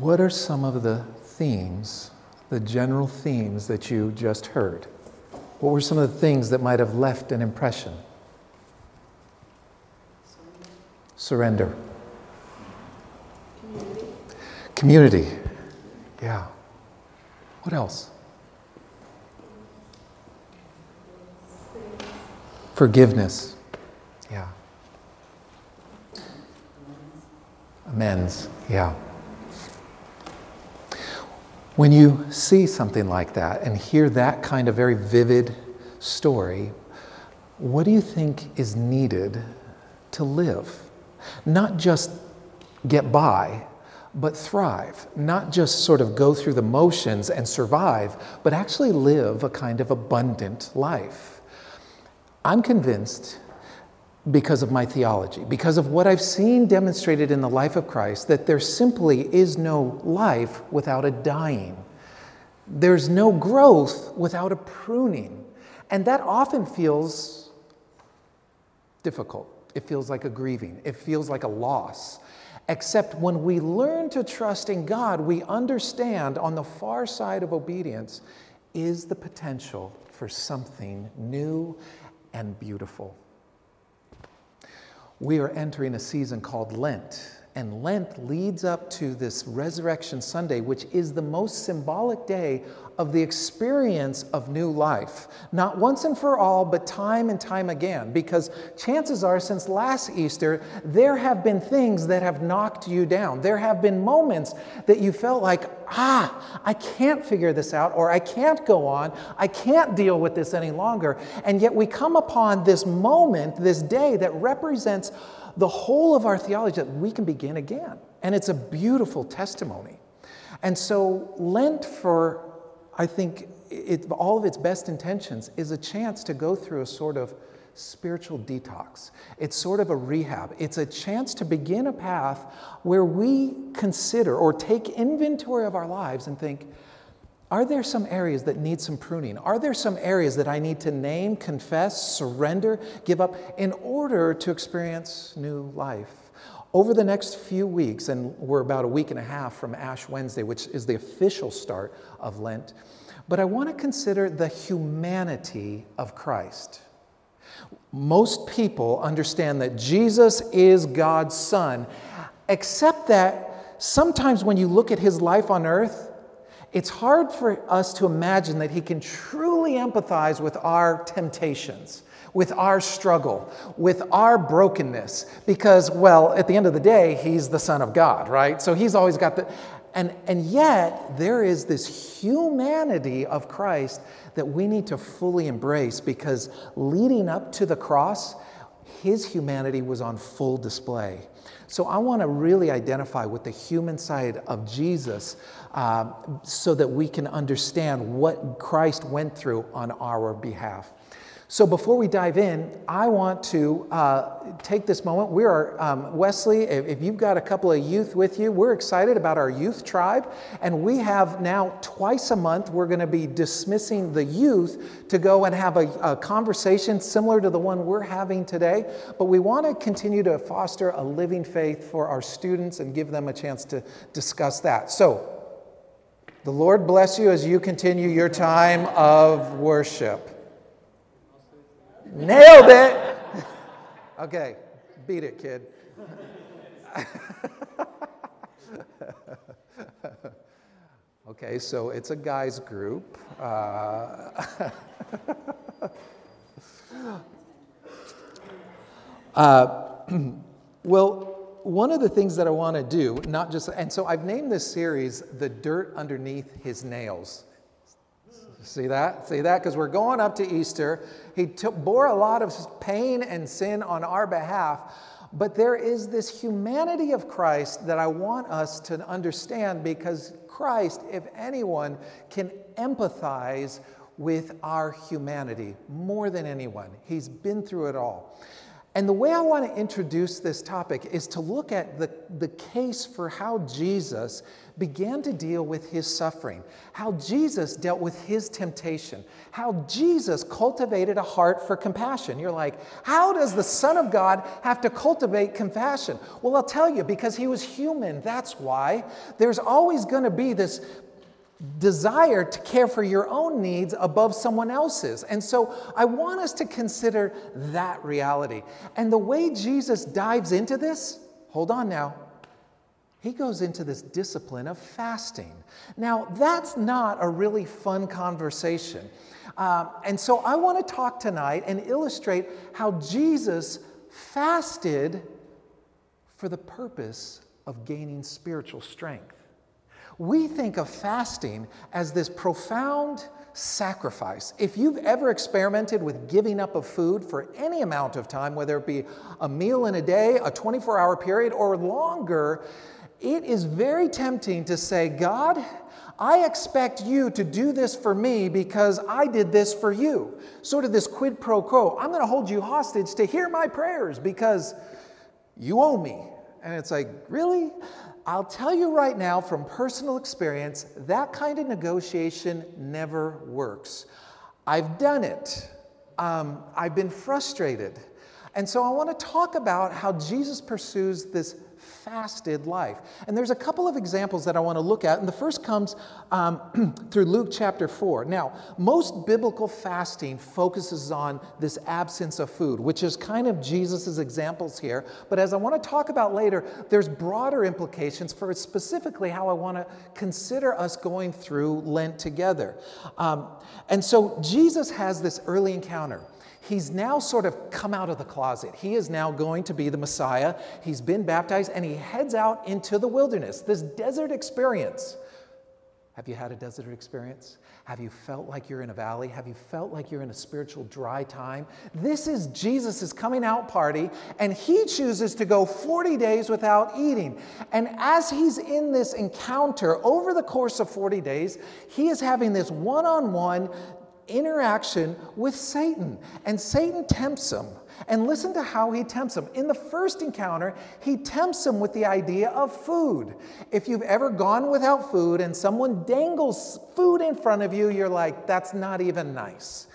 What are some of the themes, the general themes that you just heard? What were some of the things that might have left an impression? Surrender. Community. Community. Yeah. What else? Forgiveness. Yeah. Amends. Yeah. When you see something like that and hear that kind of very vivid story, what do you think is needed to live? Not just get by, but thrive. Not just sort of go through the motions and survive, but actually live a kind of abundant life. I'm convinced because of my theology, because of what I've seen demonstrated in the life of Christ, that there simply is no life without a dying. There's no growth without a pruning. And that often feels difficult. It feels like a grieving, it feels like a loss. Except when we learn to trust in God, we understand on the far side of obedience is the potential for something new and beautiful. We are entering a season called Lent. And Lent leads up to this Resurrection Sunday, which is the most symbolic day of the experience of new life. Not once and for all, but time and time again. Because chances are, since last Easter, there have been things that have knocked you down. There have been moments that you felt like, ah, I can't figure this out, or I can't go on, I can't deal with this any longer. And yet we come upon this moment, this day that represents the whole of our theology that we can begin again. And it's a beautiful testimony. And so, Lent, for I think it, all of its best intentions, is a chance to go through a sort of spiritual detox. It's sort of a rehab. It's a chance to begin a path where we consider or take inventory of our lives and think, are there some areas that need some pruning? Are there some areas that I need to name, confess, surrender, give up in order to experience new life? Over the next few weeks, and we're about a week and a half from Ash Wednesday, which is the official start of Lent, but I want to consider the humanity of Christ. Most people understand that Jesus is God's Son, except that sometimes when you look at his life on earth, it's hard for us to imagine that He can truly empathize with our temptations, with our struggle, with our brokenness, because, well, at the end of the day, He's the Son of God, right? So He's always got the. And, and yet, there is this humanity of Christ that we need to fully embrace because leading up to the cross, his humanity was on full display. So I want to really identify with the human side of Jesus uh, so that we can understand what Christ went through on our behalf. So before we dive in, I want to uh, take this moment. We are, um, Wesley, if, if, you've got a couple of youth with you, we're excited about our youth tribe. And we have now twice a month, we're going to be dismissing the youth to go and have a, a conversation similar to the one we're having today. But we want to continue to foster a living faith for our students and give them a chance to discuss that. So, the Lord bless you as you continue your time of worship. Nailed it. Okay, beat it, kid. okay, so it's a guys group. Uh, uh, well, one of the things that I want to do, not just, and so I've named this series The Dirt Underneath His Nails. See that? See that? Because we're going up to Easter. He bore a lot of pain and sin on our behalf. But there is this humanity of Christ that I want us to understand because Christ, if anyone, can empathize with our humanity more than anyone. He's been through it all. And the way I want to introduce this topic is to look at the, the case for how Jesus began to deal with his suffering, how Jesus dealt with his temptation, how Jesus cultivated a heart for compassion. You're like, how does the Son of God have to cultivate compassion? Well, I'll tell you, because he was human, that's why. There's always going to be this desire to care for your own needs above someone else's. And so I want us to consider that reality. And the way Jesus dives into this, hold on now, he goes into this discipline of fasting. Now, that's not a really fun conversation. Uh, and so I want to talk tonight and illustrate how Jesus fasted for the purpose of gaining spiritual strength. We think of fasting as this profound sacrifice. If you've ever experimented with giving up of food for any amount of time, whether it be a meal in a day, a 24 hour period, or longer, it is very tempting to say, God, I expect you to do this for me because I did this for you. Sort of this quid pro quo. I'm going to hold you hostage to hear my prayers because you owe me. And it's like, really? I'll tell you right now from personal experience, that kind of negotiation never works. I've done it. Um, I've been frustrated. And so I want to talk about how Jesus pursues this fasted life. And there's a couple of examples that I want to look at. And the first comes um, through Luke chapter 4. Now, most biblical fasting focuses on this absence of food, which is kind of Jesus' examples here. But as I want to talk about later, there's broader implications for specifically how I want to consider us going through Lent together. Um, and so Jesus has this early encounter he's now sort of come out of the closet. He is now going to be the Messiah. He's been baptized and he heads out into the wilderness, this desert experience. Have you had a desert experience? Have you felt like you're in a valley? Have you felt like you're in a spiritual dry time? This is Jesus' coming out party, and he chooses to go 40 days without eating. And as he's in this encounter over the course of 40 days, he is having this one on one interaction with Satan. And Satan tempts him. And listen to how he tempts him. In the first encounter, he tempts him with the idea of food. If you've ever gone without food and someone dangles food in front of you, you're like, that's not even nice.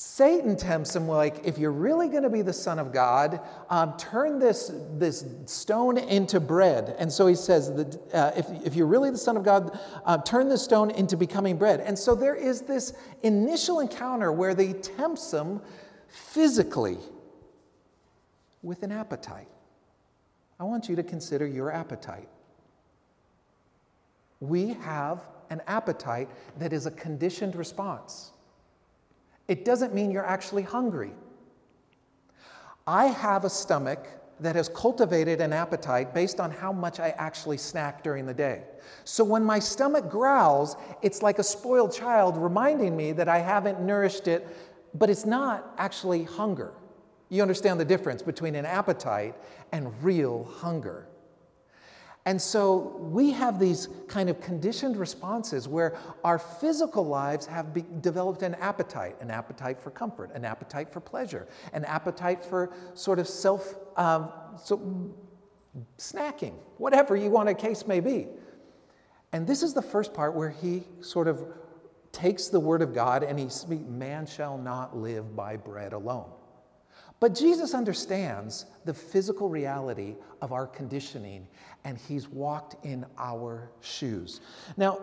Satan tempts him like, if you're really going to be the Son of God, um, turn this, this stone into bread. And so he says, that, uh, if, if you're really the Son of God, uh, turn this stone into becoming bread. And so there is this initial encounter where they tempts him physically with an appetite. I want you to consider your appetite. We have an appetite that is a conditioned response. It doesn't mean you're actually hungry. I have a stomach that has cultivated an appetite based on how much I actually snack during the day. So when my stomach growls, it's like a spoiled child reminding me that I haven't nourished it, but it's not actually hunger. You understand the difference between an appetite and real hunger. And so we have these kind of conditioned responses where our physical lives have be- developed an appetite an appetite for comfort, an appetite for pleasure, an appetite for sort of self um, so snacking, whatever you want a case may be. And this is the first part where he sort of takes the word of God and he speaks, man shall not live by bread alone. But Jesus understands the physical reality of our conditioning, and he's walked in our shoes. Now,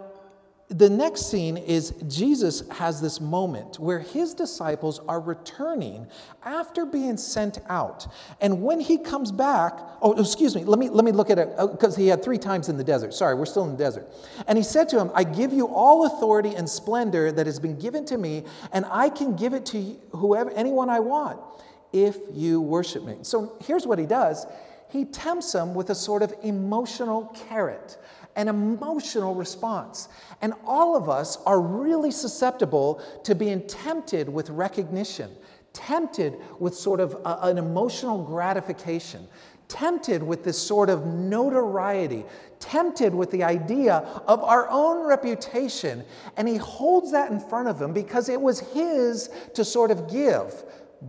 the next scene is Jesus has this moment where his disciples are returning after being sent out. And when he comes back, oh, excuse me, let me, let me look at it because uh, he had three times in the desert. Sorry, we're still in the desert. And he said to him, I give you all authority and splendor that has been given to me, and I can give it to whoever, anyone I want if you worship me. So here's what he does he tempts them with a sort of emotional carrot, an emotional response. And all of us are really susceptible to being tempted with recognition, tempted with sort of a, an emotional gratification, tempted with this sort of notoriety, tempted with the idea of our own reputation. And he holds that in front of him because it was his to sort of give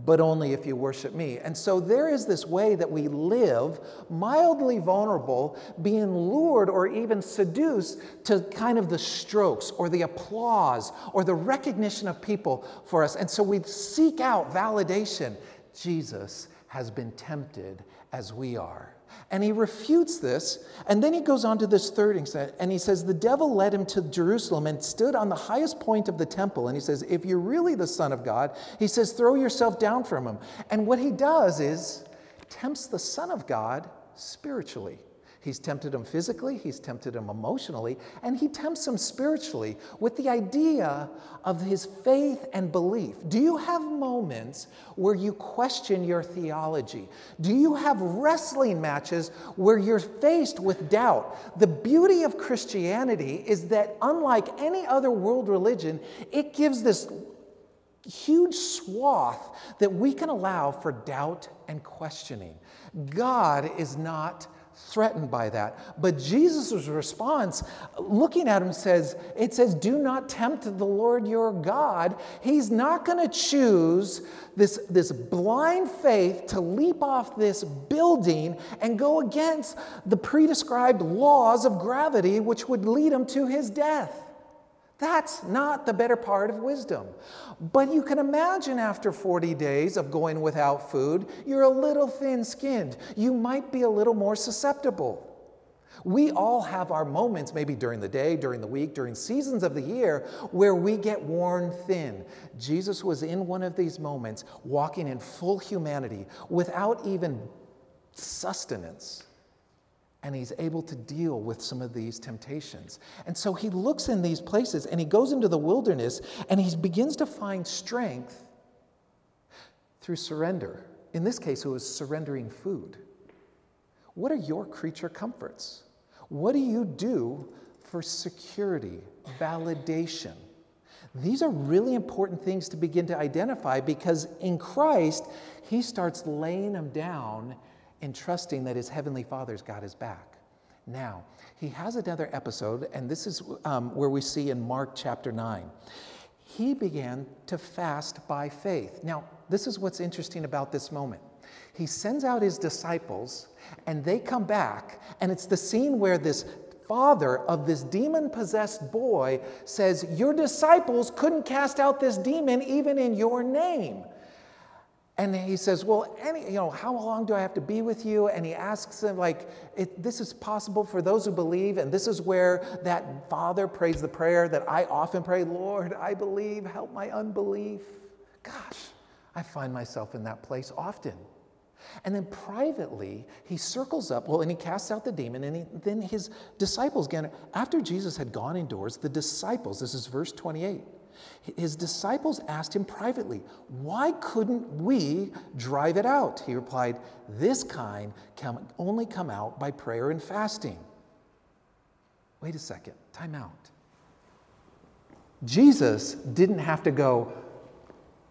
but only if you worship me. And so there is this way that we live, mildly vulnerable, being lured or even seduced to kind of the strokes or the applause or the recognition of people for us. And so we seek out validation. Jesus has been tempted as we are. And he refutes this. And then he goes on to this third incident. and he says, The devil led him to Jerusalem and stood on the highest point of the temple. And he says, If you're really the Son of God, he says, throw yourself down from him. And what he does is tempts the Son of God spiritually. He's tempted him physically, he's tempted him emotionally, and he tempts him spiritually with the idea of his faith and belief. Do you have moments where you question your theology? Do you have wrestling matches where you're faced with doubt? The beauty of Christianity is that, unlike any other world religion, it gives this huge swath that we can allow for doubt and questioning. God is not threatened by that. But Jesus' response, looking at him, says, It says, Do not tempt the Lord your God. He's not going to choose this, this blind faith to leap off this building and go against the prescribed laws of gravity, which would lead him to his death. That's not the better part of wisdom. But you can imagine after 40 days of going without food, you're a little thin skinned. You might be a little more susceptible. We all have our moments, maybe during the day, during the week, during seasons of the year, where we get worn thin. Jesus was in one of these moments, walking in full humanity without even sustenance and he's able to deal with some of these temptations. And so he looks in these places and he goes into the wilderness and he begins to find strength through surrender. In this case, it was surrendering food. What are your creature comforts? What do you do for security, validation? These are really important things to begin to identify because in Christ, he starts laying them down and trusting that his heavenly father's got his back. Now, he has another episode, and this is um, where we see in Mark chapter 9. He began to fast by faith. Now, this is what's interesting about this moment. He sends out his disciples, and they come back, and it's the scene where this father of this demon possessed boy says, Your disciples couldn't cast out this demon even in your name. And he says, Well, any, you know, how long do I have to be with you? And he asks him, like, this is possible for those who believe. And this is where that father prays the prayer that I often pray, Lord, I believe, help my unbelief. Gosh, I find myself in that place often. And then privately, he circles up, well, and he casts out the demon, and he, then his disciples, again, after Jesus had gone indoors, the disciples, this is verse 28, his disciples asked him privately, Why couldn't we drive it out? He replied, This kind can only come out by prayer and fasting. Wait a second, time out. Jesus didn't have to go,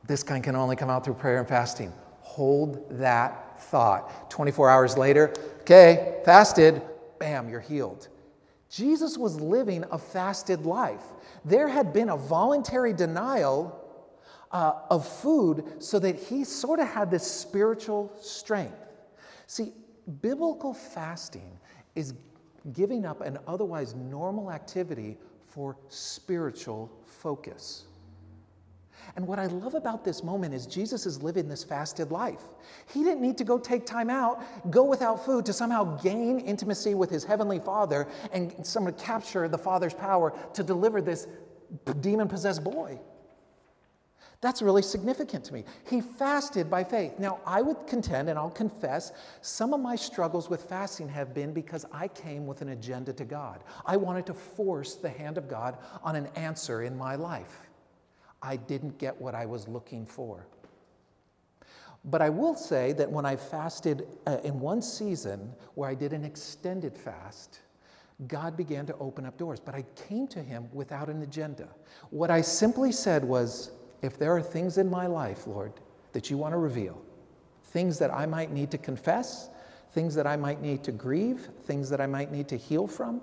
This kind can only come out through prayer and fasting. Hold that thought. 24 hours later, okay, fasted, bam, you're healed. Jesus was living a fasted life. There had been a voluntary denial uh, of food so that he sort of had this spiritual strength. See, biblical fasting is giving up an otherwise normal activity for spiritual focus. And what I love about this moment is Jesus is living this fasted life. He didn't need to go take time out, go without food to somehow gain intimacy with his heavenly Father and somehow capture the Father's power to deliver this demon possessed boy. That's really significant to me. He fasted by faith. Now, I would contend, and I'll confess, some of my struggles with fasting have been because I came with an agenda to God. I wanted to force the hand of God on an answer in my life. I didn't get what I was looking for. But I will say that when I fasted uh, in one season where I did an extended fast, God began to open up doors. But I came to Him without an agenda. What I simply said was, if there are things in my life, Lord, that you want to reveal, things that I might need to confess, things that I might need to grieve, things that I might need to heal from,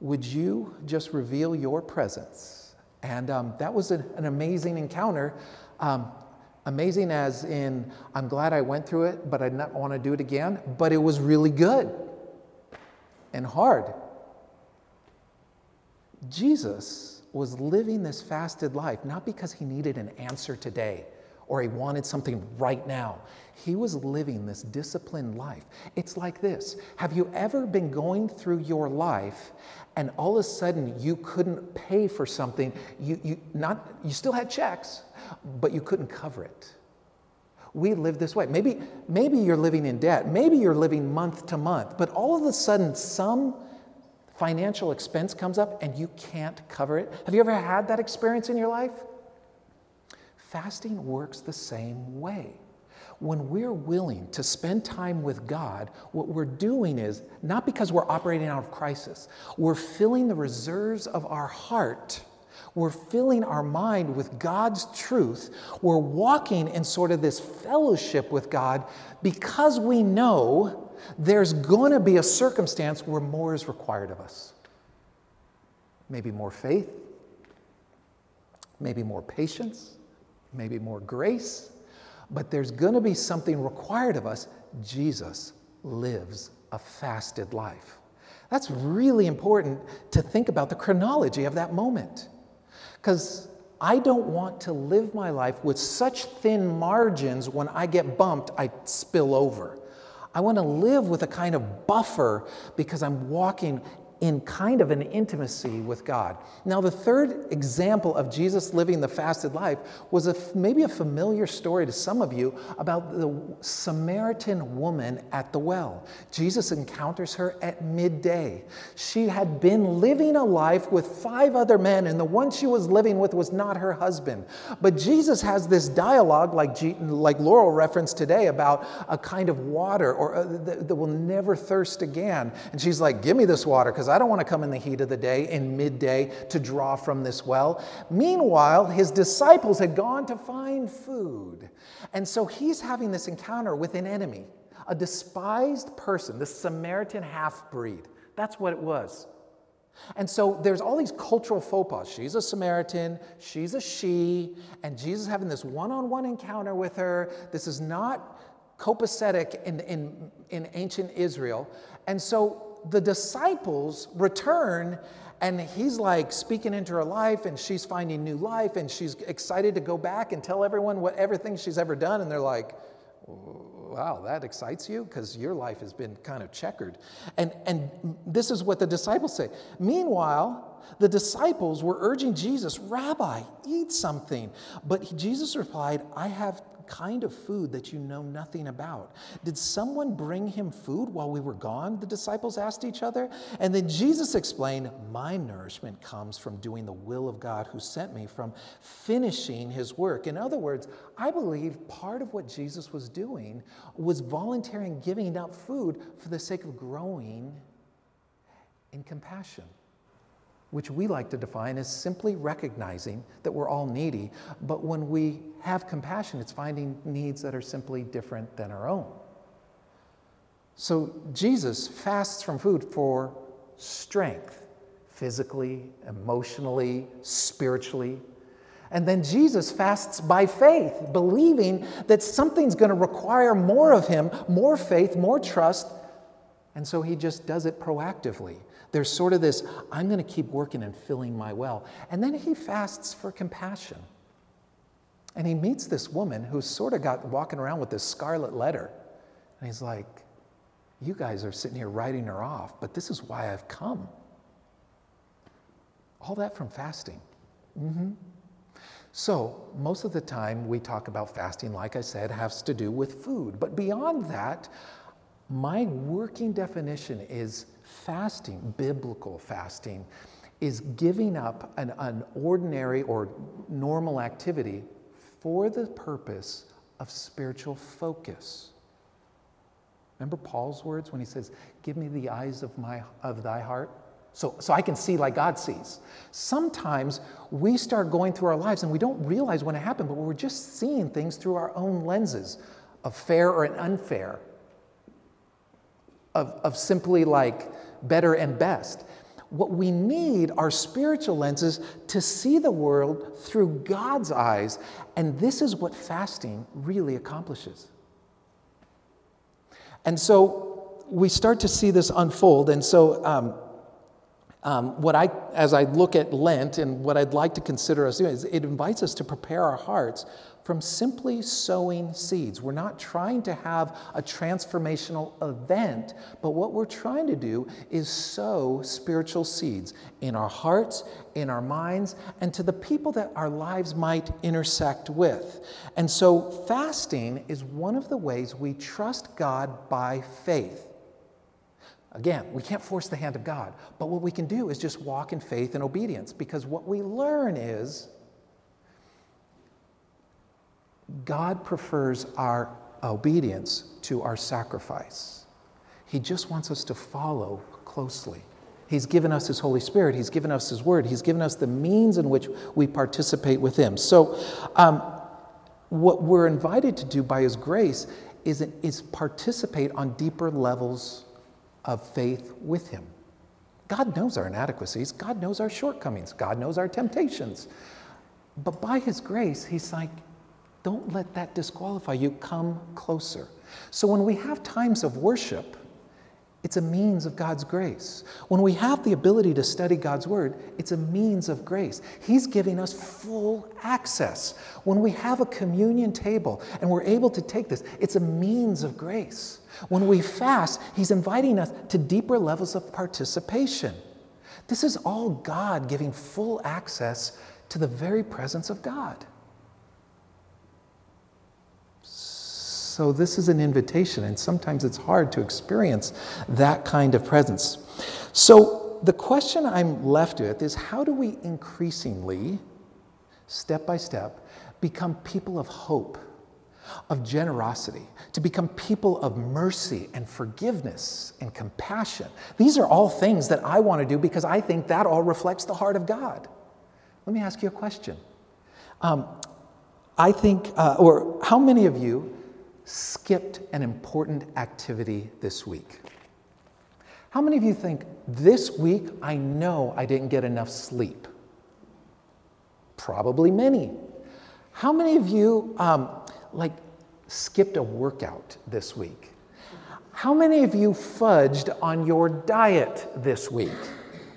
would you just reveal your presence? And um, that was an, an amazing encounter. Um, Amazing as in, I'm glad I went through it, but I don't want to do it again. But it was really good and hard. Jesus was living this fasted life not because he needed an answer today or he wanted something right now. He was living this disciplined life. It's like this Have you ever been going through your life and all of a sudden you couldn't pay for something? You, you, not, you still had checks, but you couldn't cover it. We live this way. Maybe, maybe you're living in debt. Maybe you're living month to month, but all of a sudden some financial expense comes up and you can't cover it. Have you ever had that experience in your life? Fasting works the same way. When we're willing to spend time with God, what we're doing is not because we're operating out of crisis, we're filling the reserves of our heart. We're filling our mind with God's truth. We're walking in sort of this fellowship with God because we know there's going to be a circumstance where more is required of us. Maybe more faith, maybe more patience, maybe more grace, but there's going to be something required of us. Jesus lives a fasted life. That's really important to think about the chronology of that moment. Because I don't want to live my life with such thin margins when I get bumped, I spill over. I want to live with a kind of buffer because I'm walking in kind of an intimacy with God. Now, the third example of Jesus living the fasted life was a, maybe a familiar story to some of you about the Samaritan woman at the well. Jesus encounters her at midday. She had been living a life with five other men, and the one she was living with was not her husband. But Jesus has this dialogue, like, G, like Laurel referenced today, about a kind of water or uh, that, will never thirst again. And she's like, Give me this water because I don't want to come in the heat of the day, in midday, to draw from this well. Meanwhile, his disciples had gone to find food. And so he's having this encounter with an enemy, a despised person, the Samaritan half breed. That's what it was. And so there's all these cultural faux pas. She's a Samaritan, she's a she, and Jesus having this one on one encounter with her. This is not copacetic in, in, in ancient Israel. And so the disciples return and he's like speaking into her life and she's finding new life and she's excited to go back and tell everyone what everything she's ever done. And they're like wow that excites you? Because your life has been kind of checkered. And and this is what the disciples say. Meanwhile the disciples were urging jesus rabbi eat something. But jesus replied i have kind of food that you know nothing about. Did someone bring him food while we were gone? The disciples asked each other. And then Jesus explained, My nourishment comes from doing the will of God who sent me, from finishing his work. In other words, I believe part of what Jesus was doing was volunteering giving up food for the sake of growing in compassion which we like to define as simply recognizing that we're all needy. But when we have compassion, it's finding needs that are simply different than our own. So Jesus fasts from food for strength, physically, emotionally, spiritually. And then Jesus fasts by faith, believing that something's going to require more of him, more faith, more trust. And so he just does it proactively. There's sort of this, I'm going to keep working and filling my well. And then he fasts for compassion. And he meets this woman who's sort of got walking around with this scarlet letter. And he's like, You guys are sitting here writing her off, but this is why I've come. All that from fasting. Mm-hmm. So, most of the time we talk about fasting, like I said, has to do with food. But beyond that, my working definition is fasting, biblical fasting, is giving up an, an ordinary or normal activity for the purpose of spiritual focus. Remember Paul's words when he says, Give me the eyes of, my, of thy heart? So, so I can see like God sees. Sometimes we start going through our lives and we don't realize when it happened, but we're just seeing things through our own lenses of fair or unfair, of, of simply like better and best. What we need are spiritual lenses to see the world through God's eyes. And this is what fasting really accomplishes. And so we start to see this unfold. And so, um, um, what I, as I look at Lent and what I'd like to consider us doing, is it invites us to prepare our hearts from simply sowing seeds. We're not trying to have a transformational event, but what we're trying to do is sow spiritual seeds in our hearts, in our minds, and to the people that our lives might intersect with. And so, fasting is one of the ways we trust God by faith. Again, we can't force the hand of God, but what we can do is just walk in faith and obedience because what we learn is God prefers our obedience to our sacrifice. He just wants us to follow closely. He's given us His Holy Spirit. He's given us His Word. He's given us the means in which we participate with Him. So, um, what we're invited to do by His grace is, is participate on deeper levels of faith with Him. God knows our inadequacies, God knows our shortcomings, God knows our temptations. But by His grace, He's like, don't let that disqualify you. Come closer. So when we have times of worship, it's a means of God's grace. When we have the ability to study God's Word, it's a means of grace. He's giving us full access. When we have a communion table and we're able to take this, it's a means of grace. When we fast, He's inviting us to deeper levels of participation. This is all God giving full access to the very presence of God. So, this is an invitation, and sometimes it's hard to experience that kind of presence. So, the question I'm left with is how do we increasingly, step by step, become people of hope, of generosity, to become people of mercy and forgiveness and compassion? These are all things that I want to do because I think that all reflects the heart of God. Let me ask you a question. Um, I think, uh, or how many of you skipped an important activity this week? How many of you think this week I know I didn't get enough sleep? Probably many. How many of you um, like skipped a workout this week? How many of you fudged on your diet this week?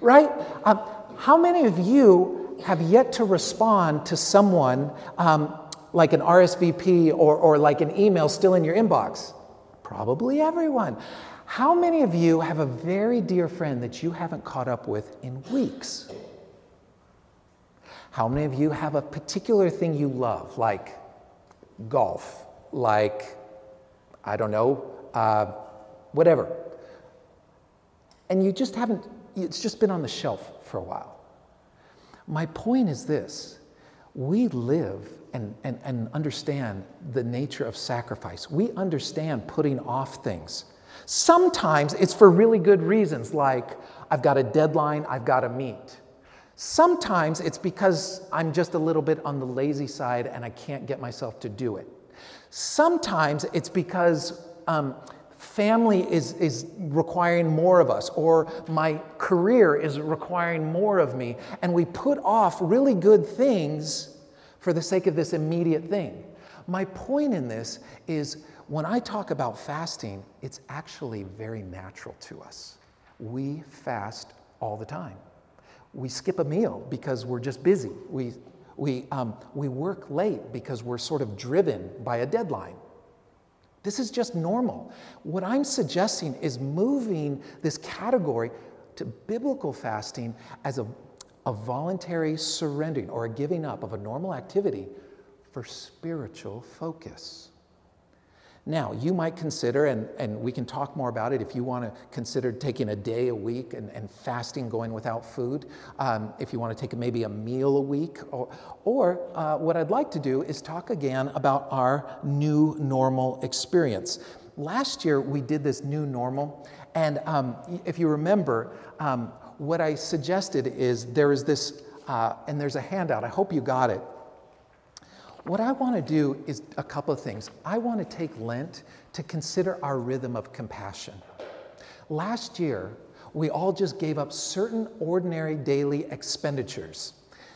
Right? Um, how many of you have yet to respond to someone um, like an RSVP or, or like an email still in your inbox? Probably everyone. How many of you have a very dear friend that you haven't caught up with in weeks? How many of you have a particular thing you love, like golf, like, I don't know, uh, whatever? And you just haven't, it's just been on the shelf for a while. My point is this we live and, and, and understand the nature of sacrifice. We understand putting off things. Sometimes it's for really good reasons, like I've got a deadline I've got to meet. Sometimes it's because I'm just a little bit on the lazy side and I can't get myself to do it. Sometimes it's because um, family is, is requiring more of us, or my career is requiring more of me, and we put off really good things for the sake of this immediate thing. My point in this is when I talk about fasting, it's actually very natural to us. We fast all the time. We skip a meal because we're just busy. We, we, um, we work late because we're sort of driven by a deadline. This is just normal. What I'm suggesting is moving this category to biblical fasting as a a voluntary surrendering or a giving up of a normal activity for spiritual focus. Now, you might consider, and, and we can talk more about it if you want to consider taking a day a week and, and fasting, going without food. Um, if you want to take maybe a meal a week. Or, or uh, what I'd like to do is talk again about our new normal experience. Last year, we did this new normal. And um, if you remember, um, what I suggested is there is this, uh, and there's a handout. I hope you got it. What I want to do is a couple of things. I want to take Lent to consider our rhythm of compassion. Last year, we all just gave up certain ordinary daily expenditures.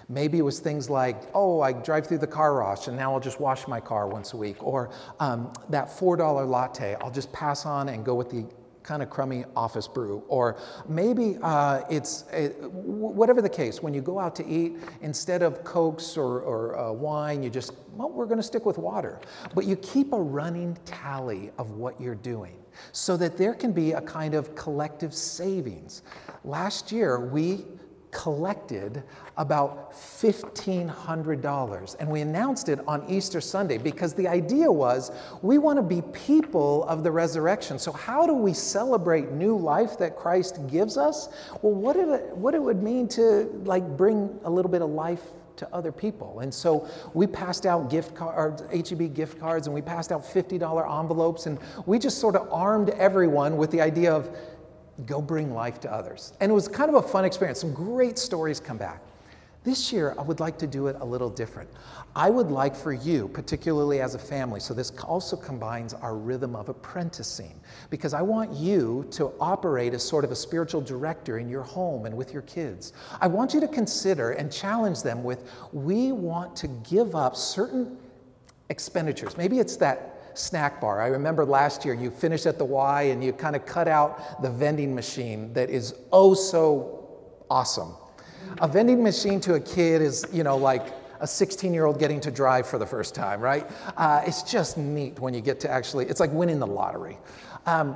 Maybe it was things like, oh, I drive through the car wash and now I'll just wash my car once a week. Or um, that $4 latte, I'll just pass on and go with the kind of crummy office brew. Or maybe uh, it's it, whatever the case, when you go out to eat, instead of Cokes or, or uh, wine, you just, well, we're going to stick with water. But you keep a running tally of what you're doing so that there can be a kind of collective savings. Last year, we collected about $1,500. And we announced it on Easter Sunday because the idea was we want to be people of the resurrection. So, how do we celebrate new life that Christ gives us? Well, what it, what it would mean to like bring a little bit of life to other people. And so we passed out gift cards, HEB gift cards, and we passed out $50 envelopes, and we just sort of armed everyone with the idea of go bring life to others. And it was kind of a fun experience. Some great stories come back. This year, I would like to do it a little different. I would like for you, particularly as a family, so this also combines our rhythm of apprenticing, because I want you to operate as sort of a spiritual director in your home and with your kids. I want you to consider and challenge them with we want to give up certain expenditures. Maybe it's that snack bar. I remember last year you finished at the Y and you kind of cut out the vending machine that is oh so awesome. A vending machine to a kid is, you know, like a 16 year old getting to drive for the first time, right? Uh, it's just neat when you get to actually, it's like winning the lottery. Um,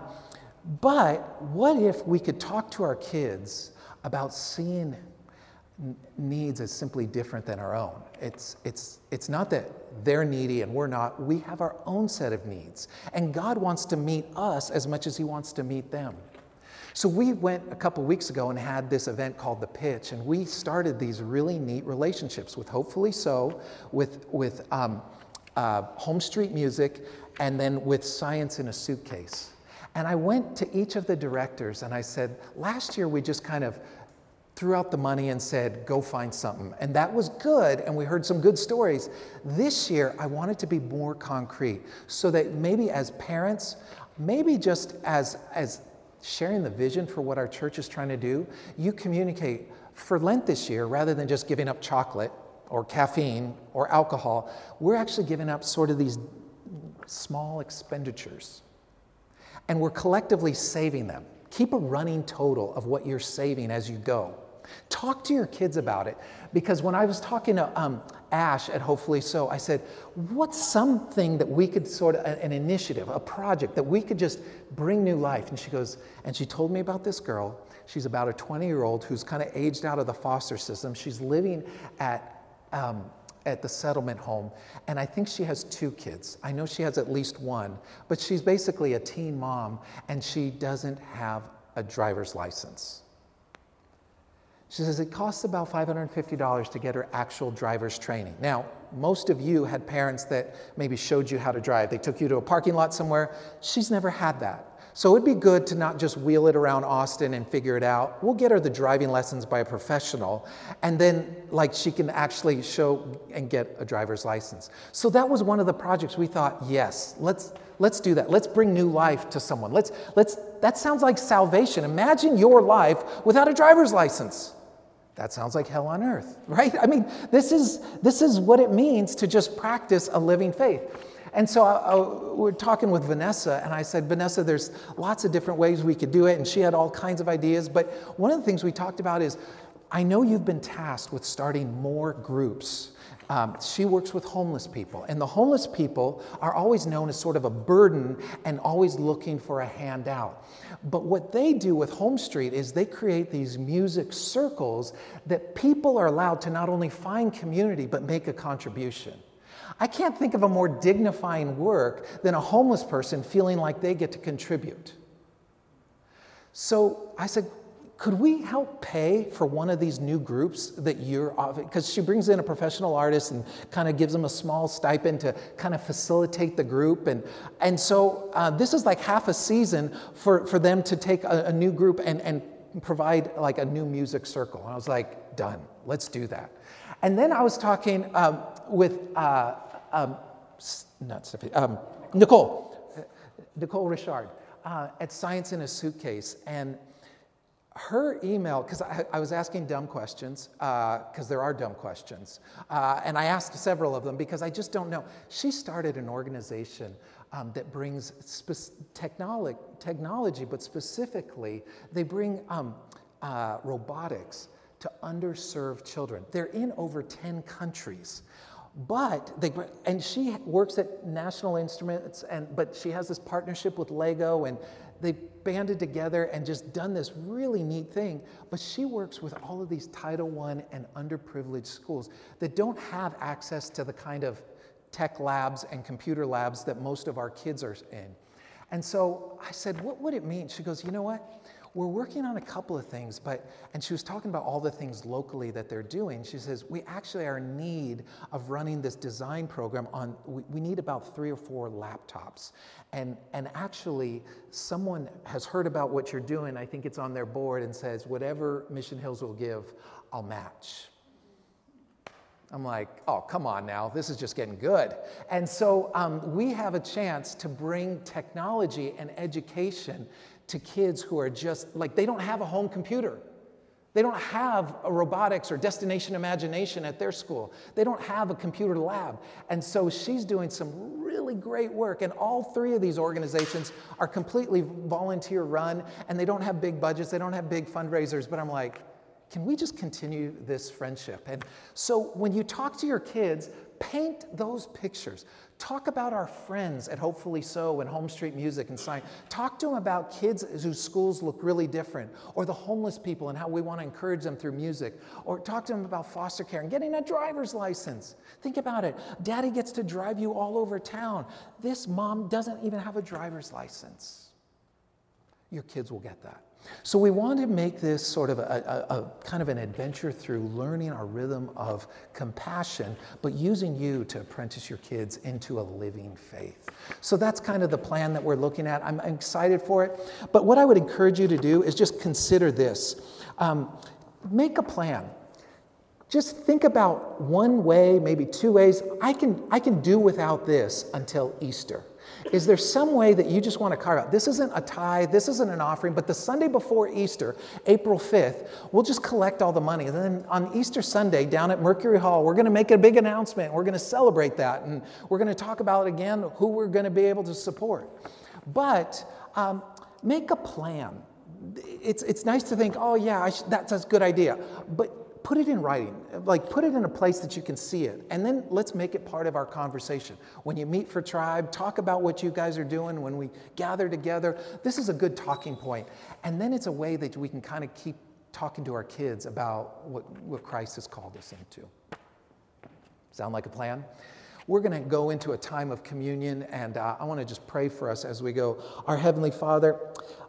but what if we could talk to our kids about seeing needs is simply different than our own? It's, it's, it's not that they're needy and we're not. We have our own set of needs. And God wants to meet us as much as He wants to meet them. So we went a couple weeks ago and had this event called The Pitch, and we started these really neat relationships with Hopefully So, with, with um, uh, Home Street Music, and then with Science in a Suitcase. And I went to each of the directors and I said, last year we just kind of threw out the money and said, go find something. And that was good, and we heard some good stories. This year, I wanted to be more concrete so that maybe as parents, maybe just as, as sharing the vision for what our church is trying to do, you communicate for Lent this year, rather than just giving up chocolate or caffeine or alcohol, we're actually giving up sort of these small expenditures. And we're collectively saving them. Keep a running total of what you're saving as you go. Talk to your kids about it because when I was talking to um, Ash at Hopefully So, I said, What's something that we could sort of, an initiative, a project that we could just bring new life? And she goes, and she told me about this girl. She's about a 20 year old who's kind of aged out of the foster system. She's living at, um, at the settlement home, and I think she has two kids. I know she has at least one, but she's basically a teen mom, and she doesn't have a driver's license. She says it costs about $550 to get her actual driver's training. Now, most of you had parents that maybe showed you how to drive. They took you to a parking lot somewhere. She's never had that. So it'd be good to not just wheel it around Austin and figure it out. We'll get her the driving lessons by a professional, and then like she can actually show and get a driver's license. So that was one of the projects we thought, yes, let's let's do that. Let's bring new life to someone. Let's let's that sounds like salvation. Imagine your life without a driver's license. That sounds like hell on earth, right? I mean, this is, this is what it means to just practice a living faith. And so I, I, we're talking with Vanessa, and I said, Vanessa, there's lots of different ways we could do it, and she had all kinds of ideas. But one of the things we talked about is I know you've been tasked with starting more groups. Um, she works with homeless people, and the homeless people are always known as sort of a burden and always looking for a handout. But what they do with Home Street is they create these music circles that people are allowed to not only find community, but make a contribution. I can't think of a more dignifying work than a homeless person feeling like they get to contribute. So I said, could we help pay for one of these new groups that you're offering? because she brings in a professional artist and kind of gives them a small stipend to kind of facilitate the group and and so uh, this is like half a season for for them to take a, a new group and and provide like a new music circle. And i was like done. Let's do that. And then i was talking um, with uh, um, not Sophie, um, nicole nicole richard uh, at science in a suitcase. And her email, because I, I, was asking dumb questions, because uh, there are dumb questions, uh, and I asked several of them because I just don't know. She started an organization um, that brings spe- technology, technology, but specifically, they bring um, uh, robotics to underserved children. They're in over 10 countries. But they, and she works at National Instruments, and, but she has this partnership with Lego, and they've banded together and just done this really neat thing. But she works with all of these Title I and underprivileged schools that don't have access to the kind of tech labs and computer labs that most of our kids are in. And so I said, What would it mean? She goes, You know what? We're working on a couple of things, but, and she was talking about all the things locally that they're doing. She says, we actually are in need of running this design program on, we, we need about three or four laptops. And, and actually, someone has heard about what you're doing, I think it's on their board, and says, whatever Mission Hills will give, I'll match. I'm like, oh, come on now, this is just getting good. And so um, we have a chance to bring technology and education to kids who are just like, they don't have a home computer. They don't have a robotics or destination imagination at their school. They don't have a computer lab. And so she's doing some really great work. And all three of these organizations are completely volunteer run and they don't have big budgets, they don't have big fundraisers. But I'm like, can we just continue this friendship? And so when you talk to your kids, paint those pictures. Talk about our friends at Hopefully So and Home Street Music and Sign. Talk to them about kids whose schools look really different, or the homeless people and how we want to encourage them through music. Or talk to them about foster care and getting a driver's license. Think about it. Daddy gets to drive you all over town. This mom doesn't even have a driver's license. Your kids will get that. So we want to make this sort of a, a, a, kind of an adventure through learning our rhythm of compassion, but using you to apprentice your kids into a living faith. So that's kind of the plan that we're looking at. I'm excited for it. But what I would encourage you to do is just consider this. Um, make a plan. Just think about one way, maybe two ways. I can, I can do without this until Easter. Is there some way that you just want to carve out? This isn't a tithe, this isn't an offering, but the Sunday before Easter, April 5th, we'll just collect all the money. And then on Easter Sunday down at Mercury Hall, we're going to make a big announcement. We're going to celebrate that. And we're going to talk about again who we're going to be able to support. But um, make a plan. It's, it's nice to think, oh, yeah, sh- that's a good idea. But put it in writing, like put it in a place that you can see it. And then let's make it part of our conversation. When you meet for tribe, talk about what you guys are doing. When we gather together, this is a good talking. And then it's a way that we can kind of keep talking to our kids about what, what Christ has called us into. Sound like a plan? We're going to go into a time of communion, and uh, I want to just pray for us as we go. Our Heavenly Father,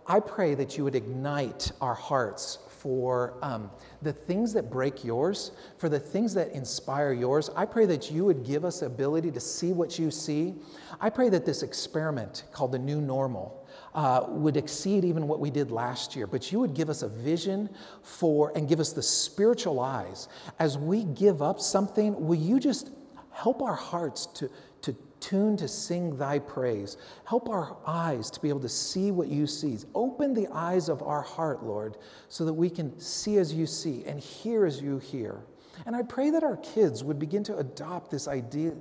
I pray that you would ignite our hearts for um, the things that break yours, for the things that inspire yours. I pray that you would give us ability to see what you see. I pray that this experiment called the new normal uh, would exceed even what we did last year, but you would give us a vision for and give us the spiritual eyes. As we give up something, will you just help our hearts to, to tuned to sing thy praise. Help our eyes to be able to see what you see. Open the eyes of our heart, Lord, so that we can see as you see and hear as you hear. And I pray that our kids would begin to adopt this idea,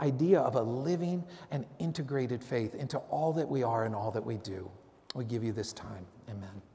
idea of a living and integrated faith into all that we are and all that we do. We give you this time. Amen.